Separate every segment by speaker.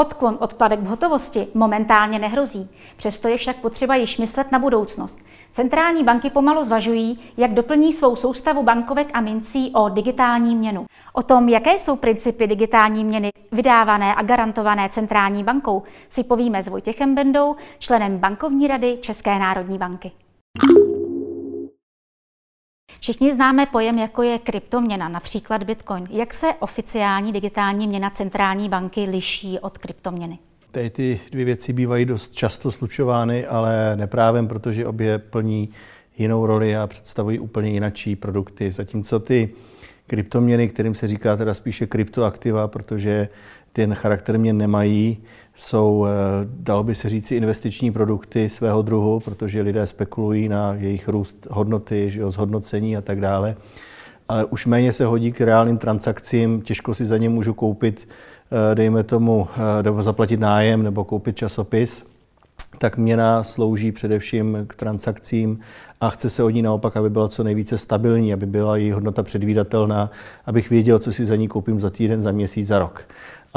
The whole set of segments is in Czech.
Speaker 1: Odklon od plateb v hotovosti momentálně nehrozí, přesto je však potřeba již myslet na budoucnost. Centrální banky pomalu zvažují, jak doplní svou soustavu bankovek a mincí o digitální měnu. O tom, jaké jsou principy digitální měny vydávané a garantované centrální bankou, si povíme s Vojtěchem Bendou, členem bankovní rady České národní banky. Všichni známe pojem, jako je kryptoměna, například Bitcoin. Jak se oficiální digitální měna centrální banky liší od kryptoměny?
Speaker 2: Tady ty dvě věci bývají dost často slučovány, ale neprávem, protože obě plní jinou roli a představují úplně jinačí produkty. Zatímco ty kryptoměny, kterým se říká teda spíše kryptoaktiva, protože ten charakter mě nemají, jsou, eh, dalo by se říci, investiční produkty svého druhu, protože lidé spekulují na jejich růst hodnoty, že jo, zhodnocení a tak dále. Ale už méně se hodí k reálným transakcím, těžko si za ně můžu koupit, eh, dejme tomu, eh, nebo zaplatit nájem nebo koupit časopis tak měna slouží především k transakcím a chce se od ní naopak, aby byla co nejvíce stabilní, aby byla její hodnota předvídatelná, abych věděl, co si za ní koupím za týden, za měsíc, za rok.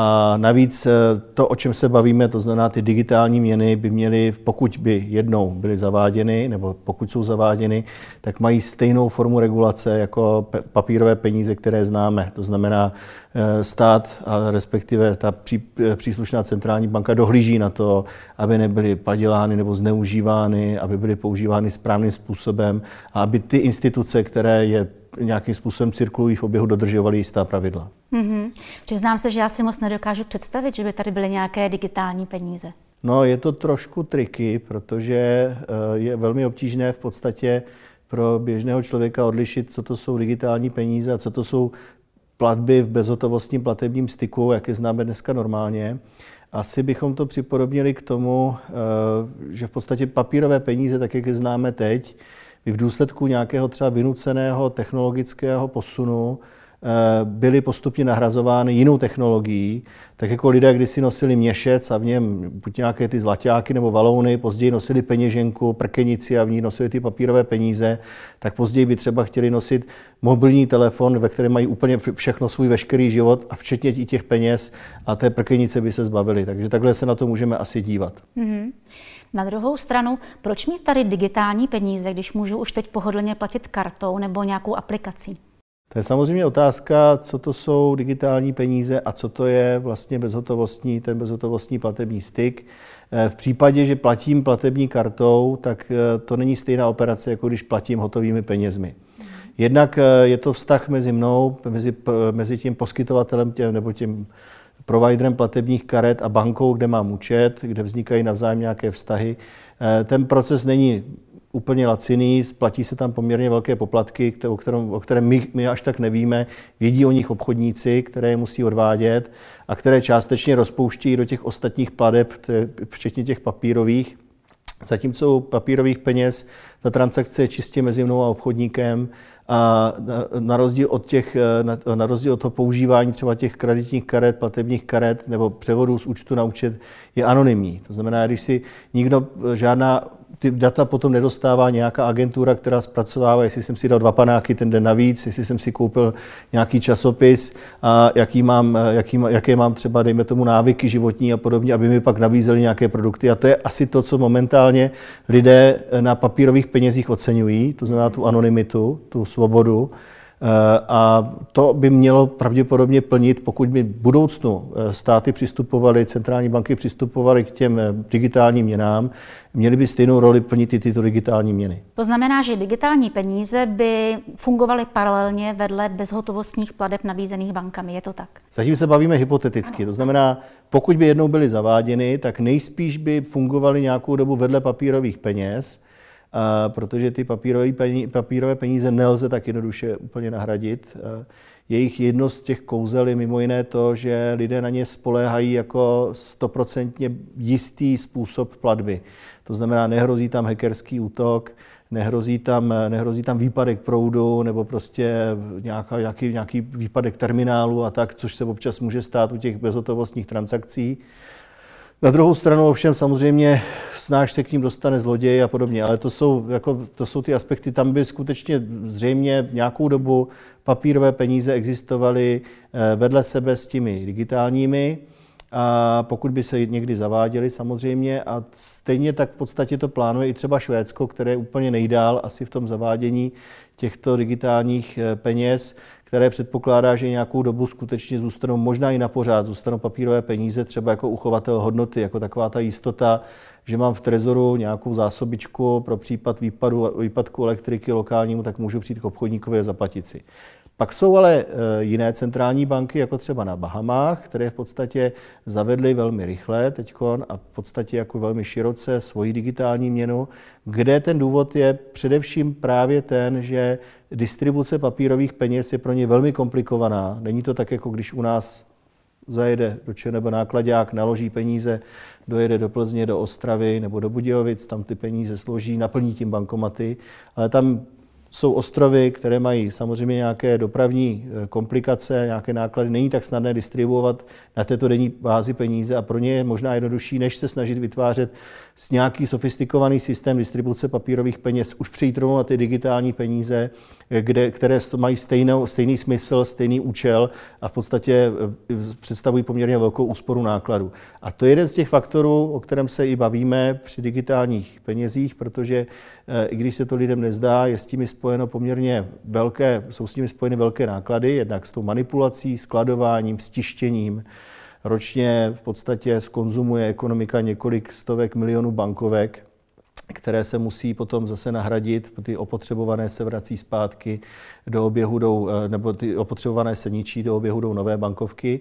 Speaker 2: A navíc eh, to, o čem se bavíme, to znamená ty digitální měny, by měly, pokud by jednou byly zaváděny, nebo pokud jsou zaváděny, tak mají stejnou formu regulace jako papírové peníze, které známe. To znamená, eh, stát a respektive ta eh, příslušná centrální banka dohlíží na to, aby nebyly padělány nebo zneužívány, aby byly používány správným způsobem a aby ty instituce, které je nějakým způsobem cirkulují v oběhu, dodržovali jistá pravidla.
Speaker 1: Mm-hmm. Přiznám se, že já si moc nedokážu představit, že by tady byly nějaké digitální peníze.
Speaker 2: No, je to trošku triky, protože eh, je velmi obtížné v podstatě pro běžného člověka odlišit, co to jsou digitální peníze a co to jsou platby v bezhotovostním platebním styku, jak je známe dneska normálně. Asi bychom to připodobnili k tomu, eh, že v podstatě papírové peníze, tak jak je známe teď, by v důsledku nějakého třeba vynuceného technologického posunu byly postupně nahrazovány jinou technologií, tak jako lidé kdysi nosili měšec a v něm buď nějaké ty zlaťáky nebo valouny, později nosili peněženku, prkenici a v ní nosili ty papírové peníze, tak později by třeba chtěli nosit mobilní telefon, ve kterém mají úplně všechno svůj veškerý život a včetně i těch peněz a té prkenice by se zbavili. Takže takhle se na to můžeme asi dívat. Mm-hmm.
Speaker 1: Na druhou stranu, proč mít tady digitální peníze, když můžu už teď pohodlně platit kartou nebo nějakou aplikací?
Speaker 2: To je samozřejmě otázka, co to jsou digitální peníze a co to je vlastně bezhotovostní, ten bezhotovostní platební styk. Eh, v případě, že platím platební kartou, tak eh, to není stejná operace, jako když platím hotovými penězmi. Jednak eh, je to vztah mezi mnou, mezi, mezi tím poskytovatelem tě, nebo tím providerem platebních karet a bankou, kde mám účet, kde vznikají navzájem nějaké vztahy. Ten proces není úplně laciný, splatí se tam poměrně velké poplatky, o kterém, o kterém my, my až tak nevíme. Vědí o nich obchodníci, které je musí odvádět a které částečně rozpouští do těch ostatních pladeb, včetně těch papírových. Zatímco u papírových peněz ta transakce je čistě mezi mnou a obchodníkem a na rozdíl od těch, na, rozdíl od toho používání třeba těch kreditních karet, platebních karet nebo převodů z účtu na účet je anonymní. To znamená, když si nikdo, žádná ty data potom nedostává nějaká agentura, která zpracovává, jestli jsem si dal dva panáky ten den navíc, jestli jsem si koupil nějaký časopis a jaký mám, jaký, jaké mám třeba, dejme tomu, návyky životní a podobně, aby mi pak nabízeli nějaké produkty. A to je asi to, co momentálně lidé na papírových penězích oceňují, to znamená tu anonymitu, tu svobodu. Eh, a to by mělo pravděpodobně plnit, pokud by v budoucnu eh, státy přistupovaly, centrální banky přistupovaly k těm eh, digitálním měnám, měly by stejnou roli plnit i tyto digitální měny.
Speaker 1: To znamená, že digitální peníze by fungovaly paralelně vedle bezhotovostních pladeb nabízených bankami. Je to tak?
Speaker 2: Zatím se bavíme hypoteticky. To znamená, pokud by jednou byly zaváděny, tak nejspíš by fungovaly nějakou dobu vedle papírových peněz, protože ty papírové peníze, papírové peníze nelze tak jednoduše úplně nahradit. Jejich jedno z těch kouzel je mimo jiné to, že lidé na ně spoléhají jako stoprocentně jistý způsob platby. To znamená, nehrozí tam hackerský útok, nehrozí tam, nehrozí tam výpadek proudu nebo prostě nějaká, nějaký, nějaký výpadek terminálu a tak, což se občas může stát u těch bezhotovostních transakcí. Na druhou stranu ovšem samozřejmě snáš se k ním dostane zloděj a podobně, ale to jsou, jako, to jsou ty aspekty, tam by skutečně zřejmě nějakou dobu papírové peníze existovaly eh, vedle sebe s těmi digitálními a pokud by se někdy zaváděly samozřejmě a stejně tak v podstatě to plánuje i třeba Švédsko, které je úplně nejdál asi v tom zavádění těchto digitálních eh, peněz, které předpokládá, že nějakou dobu skutečně zůstanou, možná i na pořád, zůstanou papírové peníze, třeba jako uchovatel hodnoty, jako taková ta jistota, že mám v trezoru nějakou zásobičku pro případ výpadu, výpadku elektriky lokálnímu, tak můžu přijít k obchodníkovi a zaplatit si. Pak jsou ale eh, jiné centrální banky, jako třeba na Bahamách, které v podstatě zavedly velmi rychle teď a v podstatě jako velmi široce svoji digitální měnu, kde ten důvod je především právě ten, že distribuce papírových peněz je pro ně velmi komplikovaná. Není to tak, jako když u nás zajede do ČNB nákladák, naloží peníze, dojede do Plzně, do Ostravy nebo do Budějovic, tam ty peníze složí, naplní tím bankomaty, ale tam jsou ostrovy, které mají samozřejmě nějaké dopravní eh, komplikace, nějaké náklady. Není tak snadné distribuovat na této denní bázi peníze a pro ně je možná jednodušší, než se snažit vytvářet nějaký sofistikovaný systém distribuce papírových peněz, už přejít rovnou na ty digitální peníze, kde, které mají stejnou, stejný smysl, stejný účel a v podstatě eh, představují poměrně velkou úsporu nákladů. A to je jeden z těch faktorů, o kterém se i bavíme při digitálních penězích, protože eh, i když se to lidem nezdá, je s tím spojeno poměrně velké, jsou s nimi spojeny velké náklady, jednak s tou manipulací, skladováním, stištěním, Ročně v podstatě skonzumuje ekonomika několik stovek milionů bankovek, které se musí potom zase nahradit, ty opotřebované se vrací zpátky do oběhu, jdou, eh, nebo ty opotřebované se ničí, do oběhu jdou nové bankovky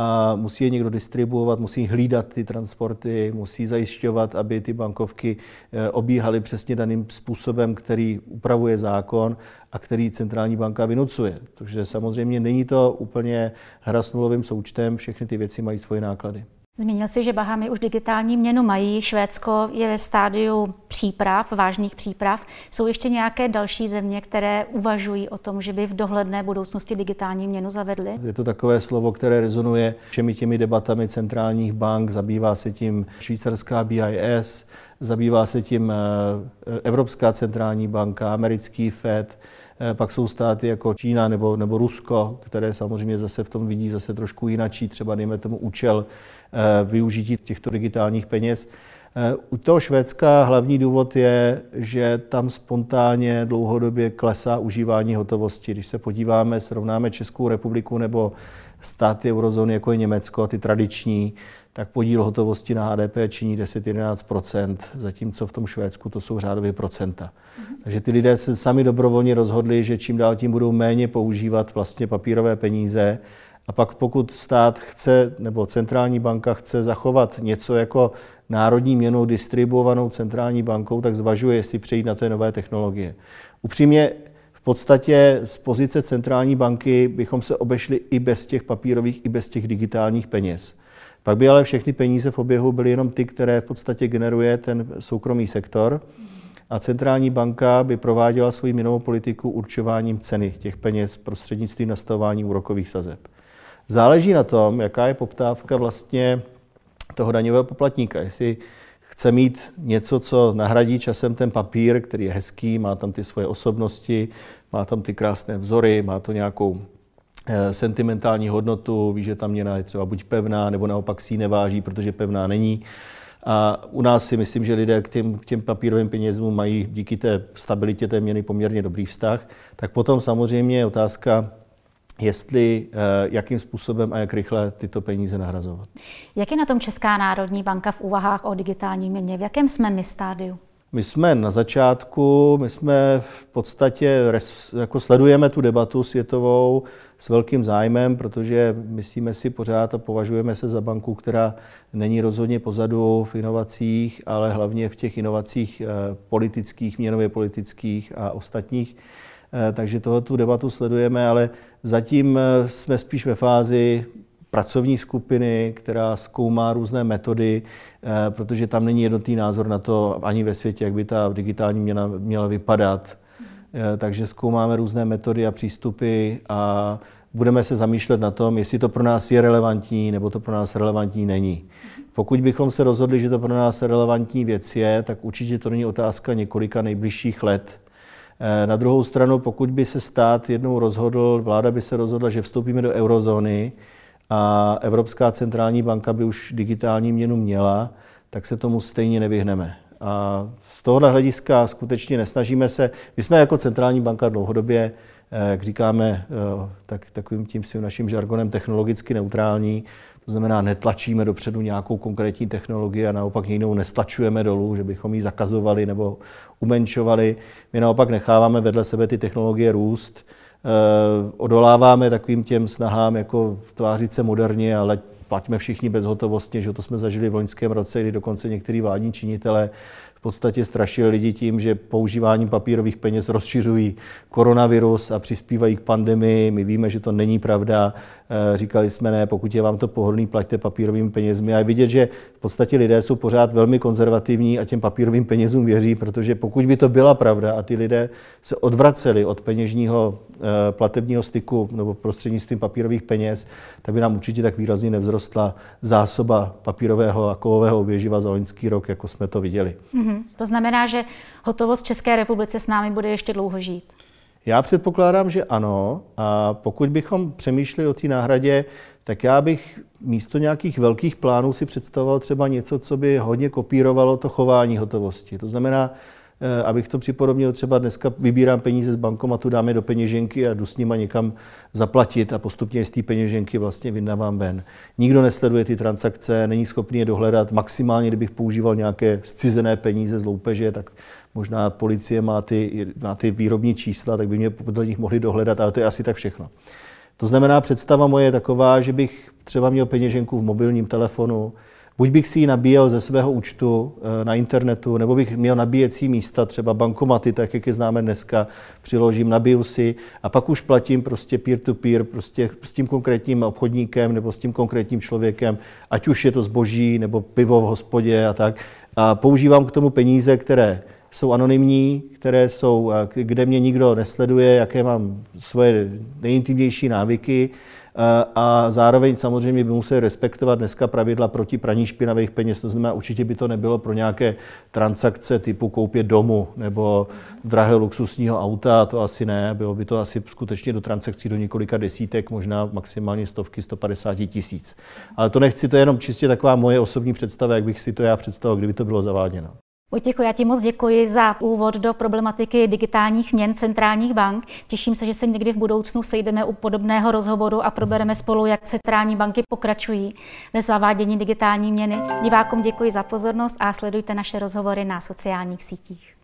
Speaker 2: a musí je někdo distribuovat, musí hlídat ty transporty, musí zajišťovat, aby ty bankovky eh, obíhaly přesně daným způsobem, který upravuje zákon a který centrální banka vynucuje. Takže samozřejmě není to úplně hra s nulovým součtem, všechny ty věci mají svoje náklady.
Speaker 1: Zmínil si, že Bahamy už digitální měnu mají, Švédsko je ve stádiu příprav, vážných příprav. Jsou ještě nějaké další země, které uvažují o tom, že by v dohledné budoucnosti digitální měnu zavedly?
Speaker 2: Je to takové slovo, které rezonuje všemi těmi debatami centrálních bank, zabývá se tím švýcarská BIS, zabývá se tím eh, Evropská centrální banka, americký FED, eh, pak jsou státy jako Čína nebo, nebo Rusko, které samozřejmě zase v tom vidí zase trošku jinačí, třeba dejme tomu účel využití těchto digitálních peněz. Eh, u toho Švédska hlavní důvod je, že tam spontánně dlouhodobě klesá užívání hotovosti. Když se podíváme, srovnáme Českou republiku nebo státy eurozóny, jako je Německo, ty tradiční, tak podíl hotovosti na HDP činí 10-11% zatímco v tom Švédsku to jsou řádově procenta. Mm-hmm. Takže ty lidé se sami dobrovolně rozhodli, že čím dál tím budou méně používat vlastně papírové peníze a pak pokud stát chce, nebo centrální banka chce zachovat něco jako národní měnou distribuovanou centrální bankou, tak zvažuje, jestli přejít na té nové technologie. Upřímně, v podstatě z pozice centrální banky bychom se obešli i bez těch papírových, i bez těch digitálních peněz. Pak by ale všechny peníze v oběhu byly jenom ty, které v podstatě generuje ten soukromý sektor. A centrální banka by prováděla svoji měnovou politiku určováním ceny těch peněz prostřednictvím nastavování úrokových sazeb. Záleží na tom, jaká je poptávka vlastně toho daňového poplatníka. Jestli chce mít něco, co nahradí časem ten papír, který je hezký, má tam ty svoje osobnosti, má tam ty krásné vzory, má to nějakou eh, sentimentální hodnotu, ví, že ta měna je třeba buď pevná, nebo naopak si ji neváží, protože pevná není. A u nás si myslím, že lidé k těm, k těm papírovým penězům mají díky té stabilitě té měny poměrně dobrý vztah. Tak potom samozřejmě je otázka, jestli, eh, jakým způsobem a jak rychle tyto peníze nahrazovat.
Speaker 1: Jak je na tom Česká národní banka v úvahách o digitální měně? V jakém jsme my stádiu?
Speaker 2: My jsme na začátku, my jsme v podstatě jako sledujeme tu debatu světovou s velkým zájmem, protože myslíme si pořád a považujeme se za banku, která není rozhodně pozadu v inovacích, ale hlavně v těch inovacích eh, politických, měnově politických a ostatních. Eh, takže toho tu debatu sledujeme, ale zatím eh, jsme spíš ve fázi pracovní skupiny, která zkoumá různé metody, eh, protože tam není jednotný názor na to ani ve světě, jak by ta digitální měna měla vypadat. Takže zkoumáme různé metody a přístupy a budeme se zamýšlet na tom, jestli to pro nás je relevantní, nebo to pro nás relevantní není. Pokud bychom se rozhodli, že to pro nás relevantní věc je, tak určitě to není otázka několika nejbližších let, na druhou stranu, pokud by se stát jednou rozhodl, vláda by se rozhodla, že vstoupíme do eurozóny a Evropská centrální banka by už digitální měnu měla, tak se tomu stejně nevyhneme. A z tohohle hlediska skutečně nesnažíme se, my jsme jako centrální banka dlouhodobě, eh, jak říkáme eh, tak, takovým tím svým naším žargonem, technologicky neutrální. To znamená, netlačíme dopředu nějakou konkrétní technologii a naopak jinou nestlačujeme dolů, že bychom ji zakazovali nebo umenšovali. My naopak necháváme vedle sebe ty technologie růst, eh, odoláváme takovým těm snahám, jako tvářit se moderně, ale plaťme všichni bezhotovostně, že to jsme zažili v loňském roce, kdy dokonce některý vládní činitelé v podstatě strašili lidi tím, že používáním papírových peněz rozšiřují koronavirus a přispívají k pandemii. My víme, že to není pravda. Eh, říkali jsme ne, pokud je vám to pohodlný, plaťte papírovými penězmi. A je vidět, že v podstatě lidé jsou pořád velmi konzervativní a těm papírovým penězům věří, protože pokud by to byla pravda a ty lidé se odvraceli od peněžního eh, platebního styku nebo prostřednictvím papírových peněz, tak by nám určitě tak výrazně nevzrostla zásoba papírového a kovového oběživa za loňský rok, jako jsme to viděli.
Speaker 1: Mm-hmm. To znamená, že hotovost České republice s námi bude ještě dlouho žít.
Speaker 2: Já předpokládám, že ano. A pokud bychom přemýšleli o té náhradě, tak já bych místo nějakých velkých plánů si představoval třeba něco, co by hodně kopírovalo to chování hotovosti. To znamená, abych to připodobnil, třeba dneska vybírám peníze z bankomatu, dáme do peněženky a jdu s nima někam zaplatit a postupně z té peněženky vlastně vydávám ven. Nikdo nesleduje ty transakce, není schopný je dohledat. Maximálně, kdybych používal nějaké zcizené peníze z loupeže, tak možná policie má ty, má ty výrobní čísla, tak by mě podle nich mohli dohledat, ale to je asi tak všechno. To znamená, představa moje je taková, že bych třeba měl peněženku v mobilním telefonu, buď bych si ji nabíjel ze svého účtu eh, na internetu, nebo bych měl nabíjecí místa, třeba bankomaty, tak jak je známe dneska, přiložím, nabiju si a pak už platím prostě peer-to-peer, prostě s tím konkrétním obchodníkem nebo s tím konkrétním člověkem, ať už je to zboží nebo pivo v hospodě a tak. A používám k tomu peníze, které jsou anonymní, které jsou, kde mě nikdo nesleduje, jaké mám svoje nejintimnější návyky a zároveň samozřejmě by museli respektovat dneska pravidla proti praní špinavých peněz. To znamená, určitě by to nebylo pro nějaké transakce typu koupě domu nebo drahého luxusního auta, to asi ne. Bylo by to asi skutečně do transakcí do několika desítek, možná maximálně stovky, 150 tisíc. Ale to nechci, to je jenom čistě taková moje osobní představa, jak bych si to já představil, kdyby to bylo zaváděno.
Speaker 1: Vojtěchu, já ti moc děkuji za úvod do problematiky digitálních měn centrálních bank. Těším se, že se někdy v budoucnu sejdeme u podobného rozhovoru a probereme spolu, jak centrální banky pokračují ve zavádění digitální měny. Divákům děkuji za pozornost a sledujte naše rozhovory na sociálních sítích.